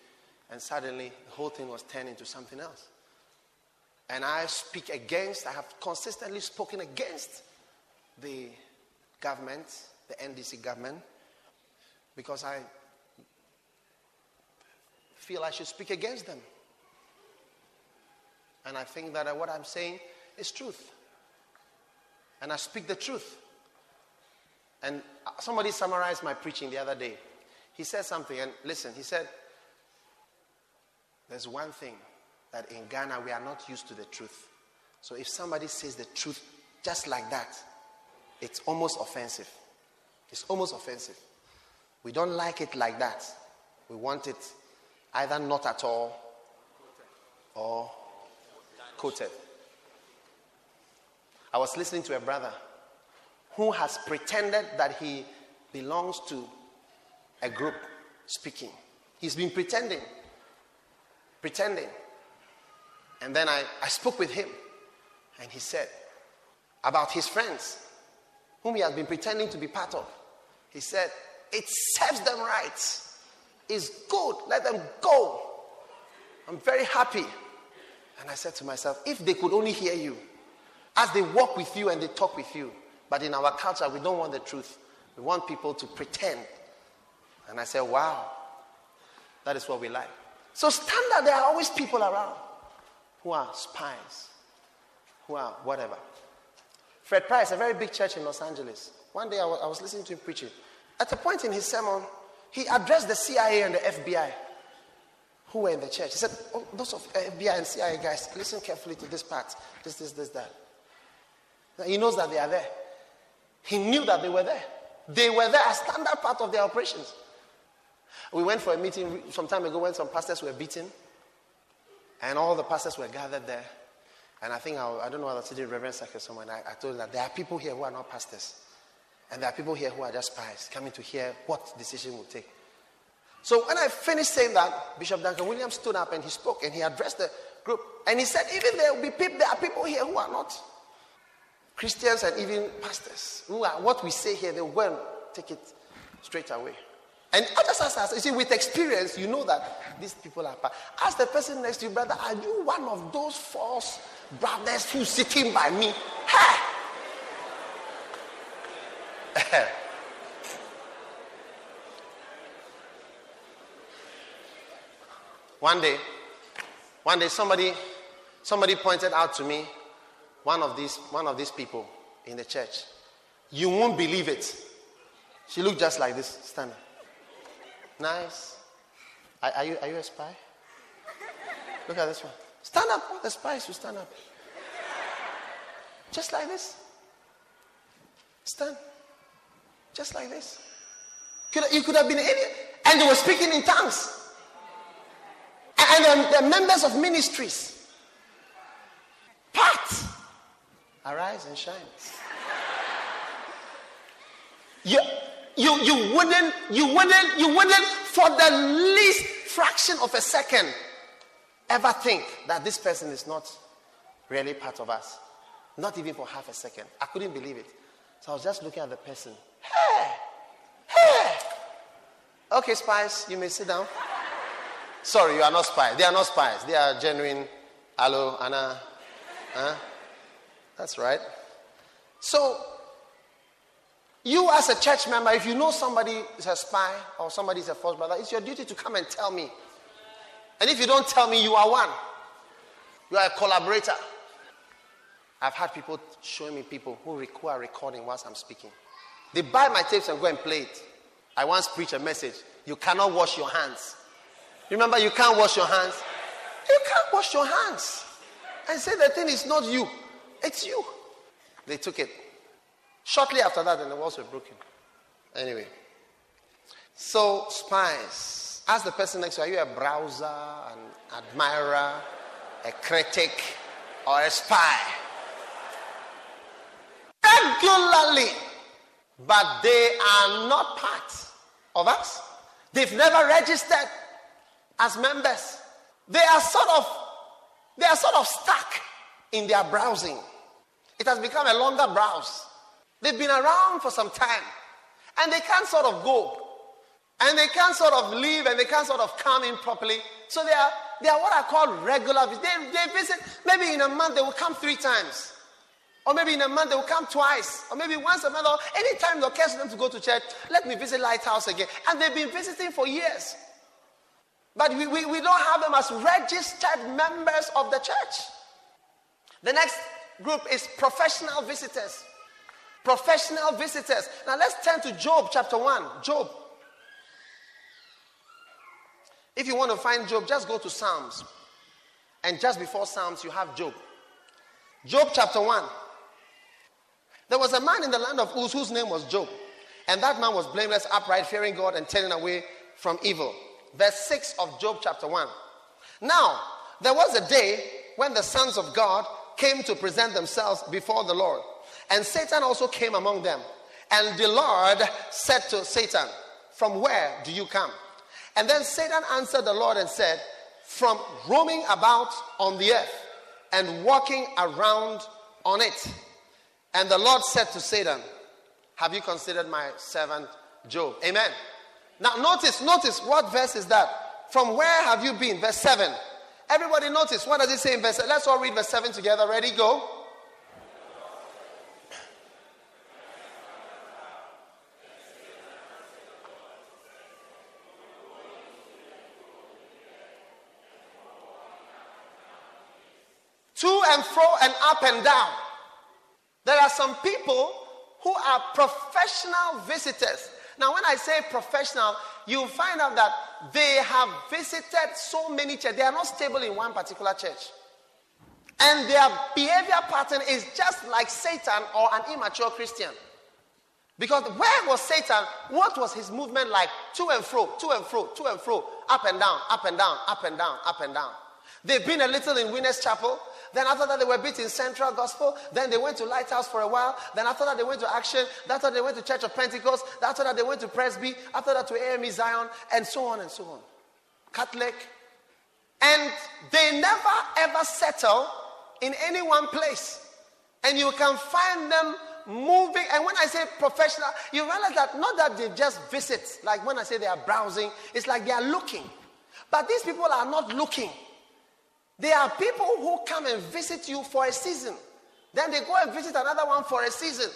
and suddenly the whole thing was turned into something else and i speak against i have consistently spoken against the government the ndc government because i feel i should speak against them and i think that what i'm saying is truth. And I speak the truth. And somebody summarized my preaching the other day. He said something, and listen, he said, There's one thing that in Ghana we are not used to the truth. So if somebody says the truth just like that, it's almost offensive. It's almost offensive. We don't like it like that. We want it either not at all or quoted. I was listening to a brother who has pretended that he belongs to a group speaking. He's been pretending, pretending. And then I, I spoke with him, and he said about his friends, whom he has been pretending to be part of. He said, It serves them right. It's good. Let them go. I'm very happy. And I said to myself, If they could only hear you, as they walk with you and they talk with you. But in our culture, we don't want the truth. We want people to pretend. And I said, wow, that is what we like. So, standard, there are always people around who are spies, who are whatever. Fred Price, a very big church in Los Angeles. One day I was, I was listening to him preaching. At a point in his sermon, he addressed the CIA and the FBI who were in the church. He said, oh, Those of uh, FBI and CIA guys, listen carefully to this part. This, this, this, that. He knows that they are there. He knew that they were there. They were there as standard part of their operations. We went for a meeting some time ago when some pastors were beaten, and all the pastors were gathered there. And I think, I, I don't know whether to do Reverend Secretary someone, I, I told them that there are people here who are not pastors. And there are people here who are just spies coming to hear what decision we'll take. So when I finished saying that, Bishop Duncan Williams stood up and he spoke and he addressed the group. And he said, even there will be people, there are people here who are not Christians and even pastors who are what we say here, they'll go and take it straight away. And others as you see, with experience, you know that these people are. Ask the person next to you, brother, are you one of those false brothers who's sitting by me? Hey! one day, one day somebody somebody pointed out to me one of these, one of these people in the church. You won't believe it. She looked just like this, standing. Nice. Are, are, you, are you a spy? Look at this one. Stand up. All the spies will stand up. Just like this. Stand. Just like this. Could, you could have been any. And they were speaking in tongues. And the members of ministries. Part. Arise and shine. You, you, you wouldn't, you wouldn't, you wouldn't for the least fraction of a second ever think that this person is not really part of us. Not even for half a second. I couldn't believe it. So I was just looking at the person. Hey! Hey! Okay, spies, you may sit down. Sorry, you are not spies. They are not spies. They are genuine. Hello, Anna. Huh? That's right. So, you as a church member, if you know somebody is a spy or somebody is a false brother, it's your duty to come and tell me. And if you don't tell me, you are one. You are a collaborator. I've had people showing me people who, are recording whilst I'm speaking. They buy my tapes and go and play it. I once preached a message. You cannot wash your hands. Remember, you can't wash your hands. You can't wash your hands. And say the thing is not you, it's you. They took it. Shortly after that, and the walls were broken. Anyway. So, spies. Ask the person next to you, are you a browser, an admirer, a critic, or a spy? Regularly. But they are not part of us. They've never registered as members. They are sort of they are sort of stuck in their browsing. It has become a longer browse. They've been around for some time and they can't sort of go. And they can't sort of leave and they can't sort of come in properly. So they are, they are what I call regular. They, they visit, maybe in a month they will come three times. Or maybe in a month they will come twice. Or maybe once a month. Or anytime they occurs them to go to church, let me visit Lighthouse again. And they've been visiting for years. But we, we, we don't have them as registered members of the church. The next group is professional visitors. Professional visitors. Now let's turn to Job chapter 1. Job. If you want to find Job, just go to Psalms. And just before Psalms, you have Job. Job chapter 1. There was a man in the land of Uz whose name was Job. And that man was blameless, upright, fearing God, and turning away from evil. Verse 6 of Job chapter 1. Now, there was a day when the sons of God came to present themselves before the Lord. And Satan also came among them. And the Lord said to Satan, From where do you come? And then Satan answered the Lord and said, From roaming about on the earth and walking around on it. And the Lord said to Satan, Have you considered my servant Job? Amen. Now, notice, notice what verse is that? From where have you been? Verse 7. Everybody notice. What does it say in verse 7? Let's all read verse 7 together. Ready? Go. To and fro and up and down. There are some people who are professional visitors. Now, when I say professional, you find out that they have visited so many churches. They are not stable in one particular church. And their behavior pattern is just like Satan or an immature Christian. Because where was Satan? What was his movement like? To and fro, to and fro, to and fro, up and down, up and down, up and down, up and down. They've been a little in Winners Chapel. Then after that, they were bit in Central Gospel. Then they went to Lighthouse for a while. Then after that, they went to Action. After that, they went to Church of Pentecost. After that, they went to Presby. After that, to AME Zion, and so on and so on. Catholic. And they never ever settle in any one place. And you can find them moving. And when I say professional, you realize that not that they just visit, like when I say they are browsing, it's like they are looking. But these people are not looking. There are people who come and visit you for a season. Then they go and visit another one for a season.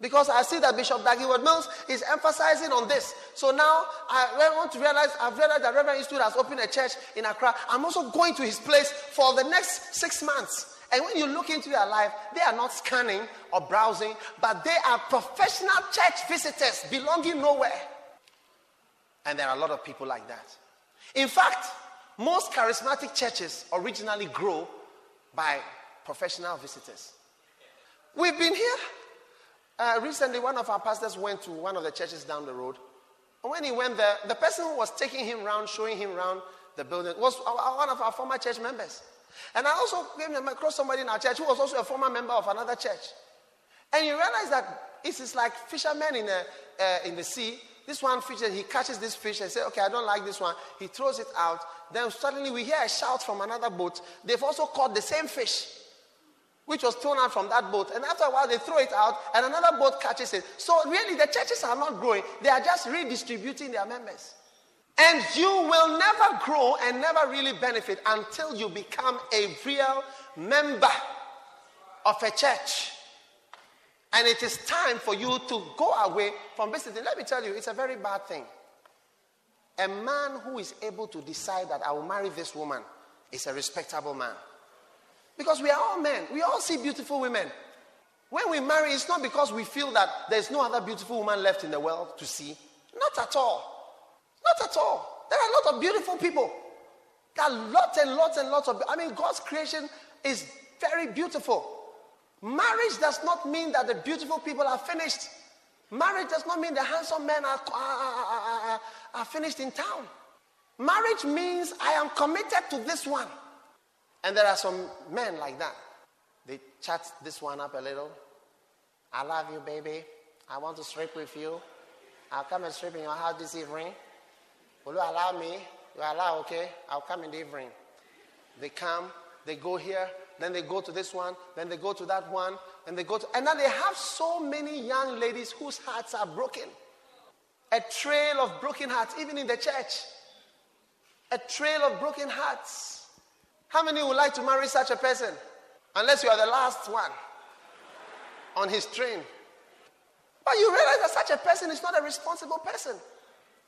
Because I see that Bishop Dag Heward-Mills is emphasizing on this. So now I want to realize, I've realized that Reverend Eastwood has opened a church in Accra. I'm also going to his place for the next six months. And when you look into their life, they are not scanning or browsing, but they are professional church visitors belonging nowhere. And there are a lot of people like that. In fact, most charismatic churches originally grow by professional visitors. We've been here. Uh, recently, one of our pastors went to one of the churches down the road. And when he went there, the person who was taking him around, showing him around the building, was one of our former church members. And I also came across somebody in our church who was also a former member of another church. And you realize that it is like fishermen in, a, uh, in the sea this one fish, he catches this fish and says, okay, I don't like this one. He throws it out. Then suddenly we hear a shout from another boat. They've also caught the same fish, which was thrown out from that boat. And after a while, they throw it out and another boat catches it. So really, the churches are not growing. They are just redistributing their members. And you will never grow and never really benefit until you become a real member of a church. And it is time for you to go away from visiting. Let me tell you, it's a very bad thing. A man who is able to decide that I will marry this woman is a respectable man. Because we are all men, we all see beautiful women. When we marry, it's not because we feel that there's no other beautiful woman left in the world to see. Not at all. Not at all. There are a lot of beautiful people. There are lots and lots and lots of. I mean, God's creation is very beautiful. Marriage does not mean that the beautiful people are finished. Marriage does not mean the handsome men are, are, are, are finished in town. Marriage means I am committed to this one. And there are some men like that. They chat this one up a little. I love you, baby. I want to sleep with you. I'll come and sleep in your house this evening. Will you allow me? You allow, okay? I'll come in the evening. They come, they go here, then they go to this one, then they go to that one, and they go to, and now they have so many young ladies whose hearts are broken. A trail of broken hearts, even in the church. A trail of broken hearts. How many would like to marry such a person? Unless you are the last one on his train. But you realize that such a person is not a responsible person.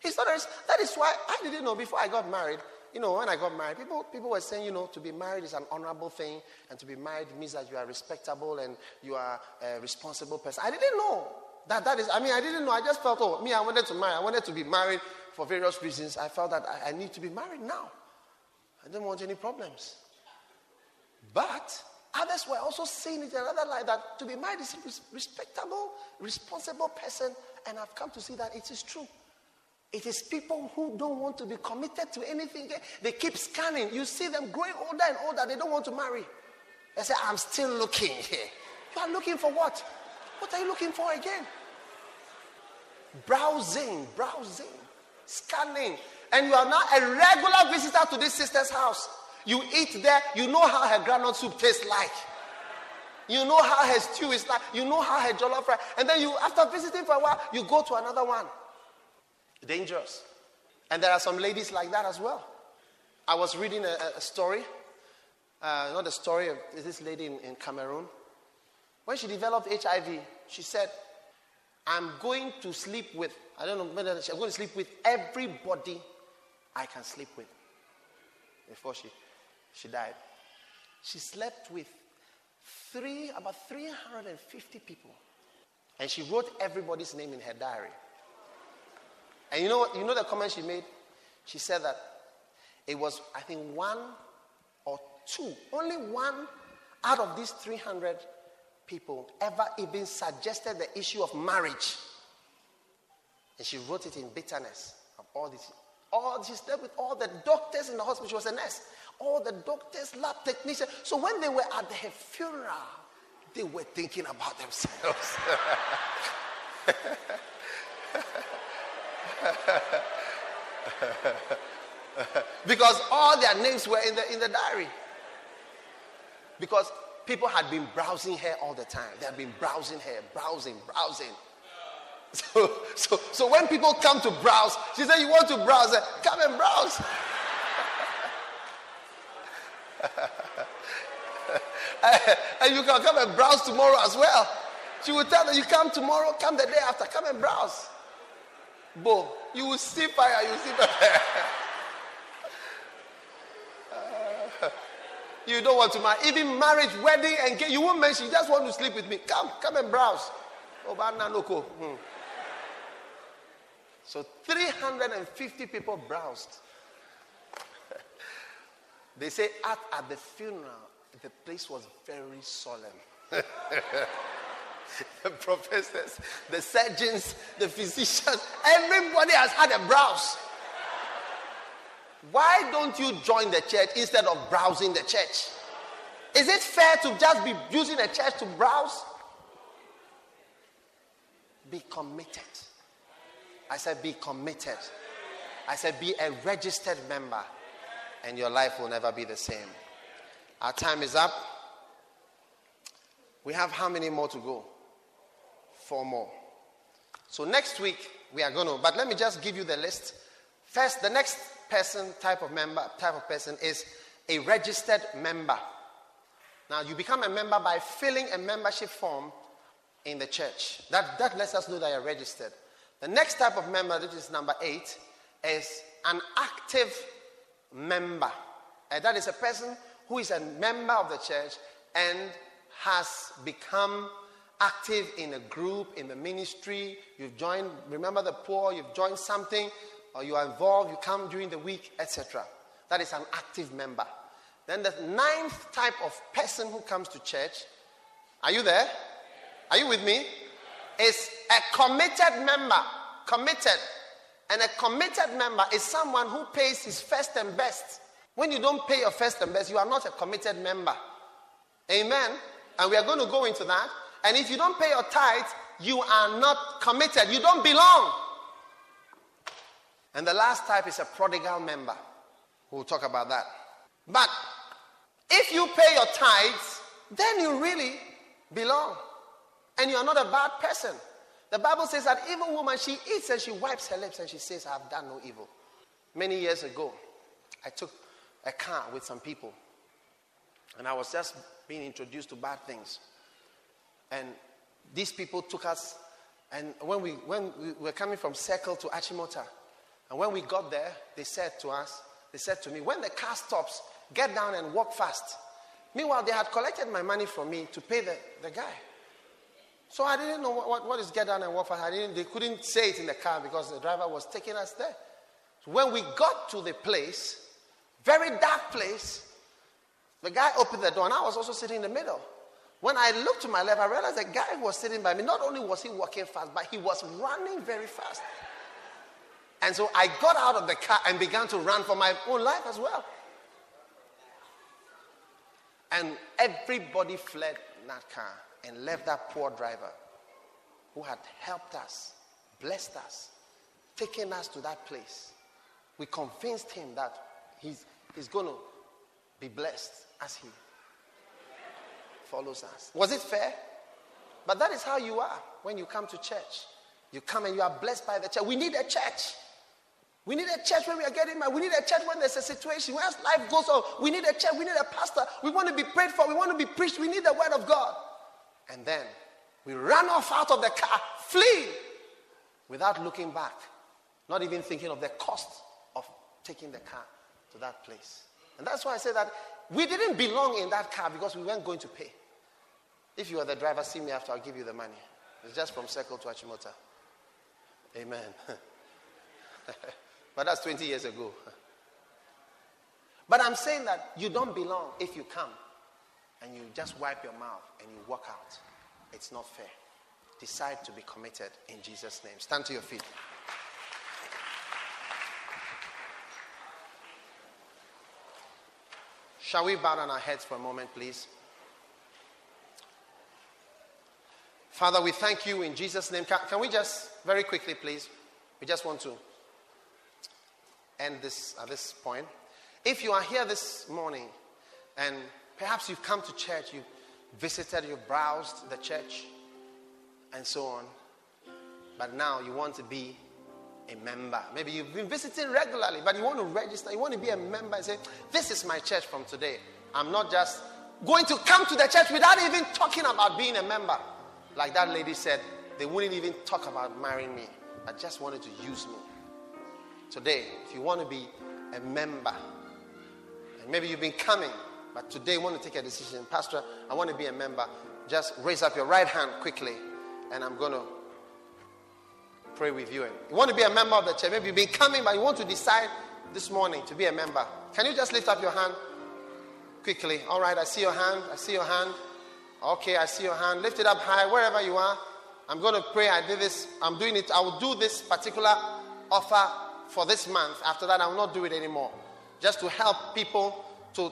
He's not a, that is why I didn't know before I got married you know, when I got married, people, people were saying, you know, to be married is an honorable thing, and to be married means that you are respectable and you are a responsible person. I didn't know that that is, I mean, I didn't know. I just felt, oh, me, I wanted to marry. I wanted to be married for various reasons. I felt that I, I need to be married now. I didn't want any problems. But others were also saying it in another light that to be married is a respectable, responsible person, and I've come to see that it is true. It is people who don't want to be committed to anything. They keep scanning. You see them growing older and older. They don't want to marry. They say, I'm still looking here. You are looking for what? What are you looking for again? Browsing, browsing, scanning. And you are now a regular visitor to this sister's house. You eat there, you know how her groundnut soup tastes like. You know how her stew is like. You know how her jollof rice. And then you, after visiting for a while, you go to another one. Dangerous. And there are some ladies like that as well. I was reading a, a story, uh, not a story of this lady in, in Cameroon. When she developed HIV, she said, I'm going to sleep with, I don't know, I'm going to sleep with everybody I can sleep with. Before she, she died. She slept with three, about 350 people. And she wrote everybody's name in her diary. And you know what? You know the comment she made? She said that it was, I think, one or two, only one out of these 300 people ever even suggested the issue of marriage. And she wrote it in bitterness of all this. All she slept with all the doctors in the hospital. She was a nurse. All the doctors, lab technicians. So when they were at her funeral, they were thinking about themselves. because all their names were in the, in the diary. Because people had been browsing her all the time. They had been browsing her, browsing, browsing. So, so, so when people come to browse, she said, You want to browse? Eh? Come and browse. and you can come and browse tomorrow as well. She will tell them, You come tomorrow, come the day after, come and browse. Bo, you will see fire, you will see fire. uh, you don't want to marry. Even marriage, wedding, and you won't mention, you just want to sleep with me. Come, come and browse. Hmm. So 350 people browsed. they say at, at the funeral, the place was very solemn. the professors, the surgeons, the physicians, everybody has had a browse. Why don't you join the church instead of browsing the church? Is it fair to just be using a church to browse? Be committed. I said, be committed. I said, be a registered member, and your life will never be the same. Our time is up. We have how many more to go? Four more. So next week we are going to, but let me just give you the list. First, the next person, type of member, type of person is a registered member. Now you become a member by filling a membership form in the church. That, that lets us know that you're registered. The next type of member, which is number eight, is an active member. And that is a person who is a member of the church and has become active in a group, in the ministry. You've joined, remember the poor, you've joined something, or you are involved, you come during the week, etc. That is an active member. Then the ninth type of person who comes to church, are you there? Are you with me? Is a committed member. Committed. And a committed member is someone who pays his first and best. When you don't pay your first and best, you are not a committed member. Amen. And we are going to go into that. And if you don't pay your tithes, you are not committed. You don't belong. And the last type is a prodigal member. We'll talk about that. But if you pay your tithes, then you really belong. And you are not a bad person. The Bible says that evil woman, she eats and she wipes her lips and she says, I have done no evil. Many years ago, I took a car with some people. And I was just being introduced to bad things. And these people took us, and when we, when we were coming from Circle to Achimota, and when we got there, they said to us, they said to me, when the car stops, get down and walk fast. Meanwhile, they had collected my money from me to pay the, the guy. So I didn't know what, what, what is get down and walk fast. I didn't, they couldn't say it in the car because the driver was taking us there. So when we got to the place, very dark place, the guy opened the door and I was also sitting in the middle. When I looked to my left, I realized the guy who was sitting by me, not only was he walking fast, but he was running very fast. And so I got out of the car and began to run for my own life as well. And everybody fled that car and left that poor driver who had helped us, blessed us, taken us to that place. We convinced him that he's, he's going to be blessed as he follows us. Was it fair? But that is how you are when you come to church. You come and you are blessed by the church. We need a church. We need a church when we are getting married. We need a church when there's a situation. When life goes on, we need a church. We need a pastor. We want to be prayed for. We want to be preached. We need the word of God. And then we run off out of the car, flee, without looking back, not even thinking of the cost of taking the car to that place. And that's why I say that we didn't belong in that car because we weren't going to pay. If you are the driver, see me after, I'll give you the money. It's just from Circle to Achimota. Amen. but that's 20 years ago. But I'm saying that you don't belong if you come and you just wipe your mouth and you walk out. It's not fair. Decide to be committed in Jesus' name. Stand to your feet. Shall we bow down our heads for a moment, please? Father, we thank you in Jesus' name. Can, can, we just, very quickly, please? We just want to end this at this point. If you are here this morning and perhaps you've come to church, you visited, you browsed the church, and so on, but now you want to be a member. Maybe you've been visiting regularly, but you want to register, you want to be a member and say, This is my church from today. I'm not just going to come to the church without even talking about being a member. Like that lady said, they wouldn't even talk about marrying me. I just wanted to use me. Today, if you want to be a member, and maybe you've been coming, but today you want to take a decision, Pastor, I want to be a member, just raise up your right hand quickly, and I'm going to pray with you. And you want to be a member of the church, maybe you've been coming, but you want to decide this morning to be a member. Can you just lift up your hand quickly? All right, I see your hand. I see your hand. Okay, I see your hand. Lift it up high, wherever you are. I'm going to pray. I did this. I'm doing it. I will do this particular offer for this month. After that, I will not do it anymore. Just to help people to,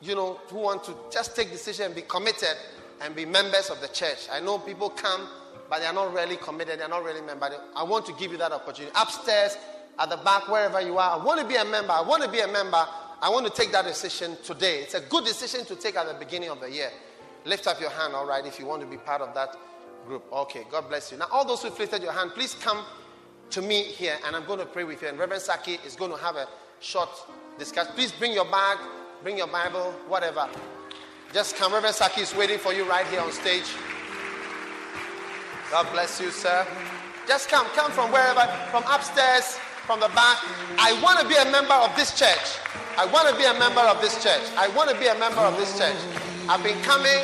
you know, who want to just take decision and be committed and be members of the church. I know people come but they're not really committed, they're not really member. I want to give you that opportunity. Upstairs, at the back, wherever you are, I want to be a member. I want to be a member. I want to take that decision today. It's a good decision to take at the beginning of the year. Lift up your hand, all right, if you want to be part of that group. Okay, God bless you. Now, all those who lifted your hand, please come to me here, and I'm going to pray with you. And Reverend Sackey is going to have a short discussion. Please bring your bag, bring your Bible, whatever. Just come. Reverend Sackey is waiting for you right here on stage. God bless you, sir. Just come. Come from wherever, from upstairs, from the back. I want to be a member of this church. I want to be a member of this church. I want to be a member of this church. I've been coming,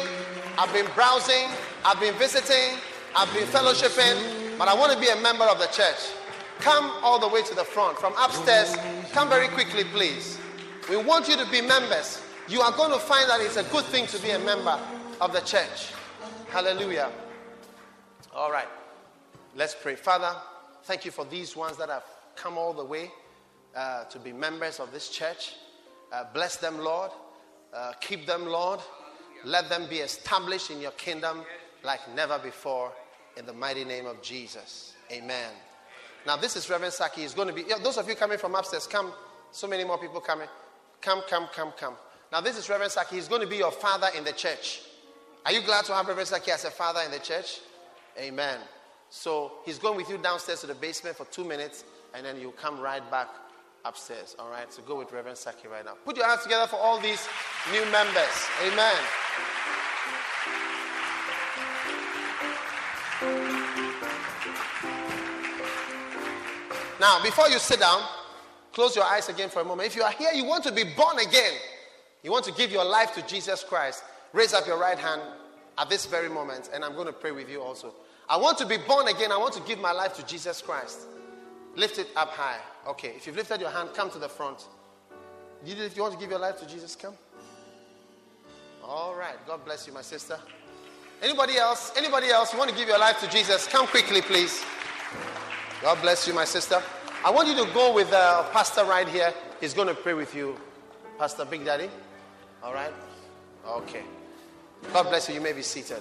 I've been browsing, I've been visiting, I've been fellowshipping, but I want to be a member of the church. Come all the way to the front. From upstairs, come very quickly, please. We want you to be members. You are going to find that it's a good thing to be a member of the church. Hallelujah. All right. Let's pray. Father, thank you for these ones that have come all the way uh, to be members of this church. Uh, bless them, Lord. Uh, keep them, Lord. Let them be established in your kingdom like never before in the mighty name of Jesus. Amen. Now, this is Reverend Sackey. He's going to be, yeah, those of you coming from upstairs, come. So many more people coming. Come, come, come, come. Now, this is Reverend Sackey. He's going to be your father in the church. Are you glad to have Reverend Sackey as a father in the church? Amen. So, he's going with you downstairs to the basement for two minutes, and then you come right back upstairs. All right? So, go with Reverend Sackey right now. Put your hands together for all these new members. Amen. Now, before you sit down, close your eyes again for a moment. If you are here, you want to be born again, you want to give your life to Jesus Christ, raise up your right hand at this very moment, and I'm going to pray with you also. I want to be born again. I want to give my life to Jesus Christ. Lift it up high. Okay, if you've lifted your hand, come to the front. If you want to give your life to Jesus, come. All right. God bless you, my sister. Anybody else? Anybody else? You want to give your life to Jesus? Come quickly, please. God bless you, my sister. I want you to go with uh, pastor right here. He's going to pray with you, Pastor Big Daddy. All right? Okay. God bless you. You may be seated.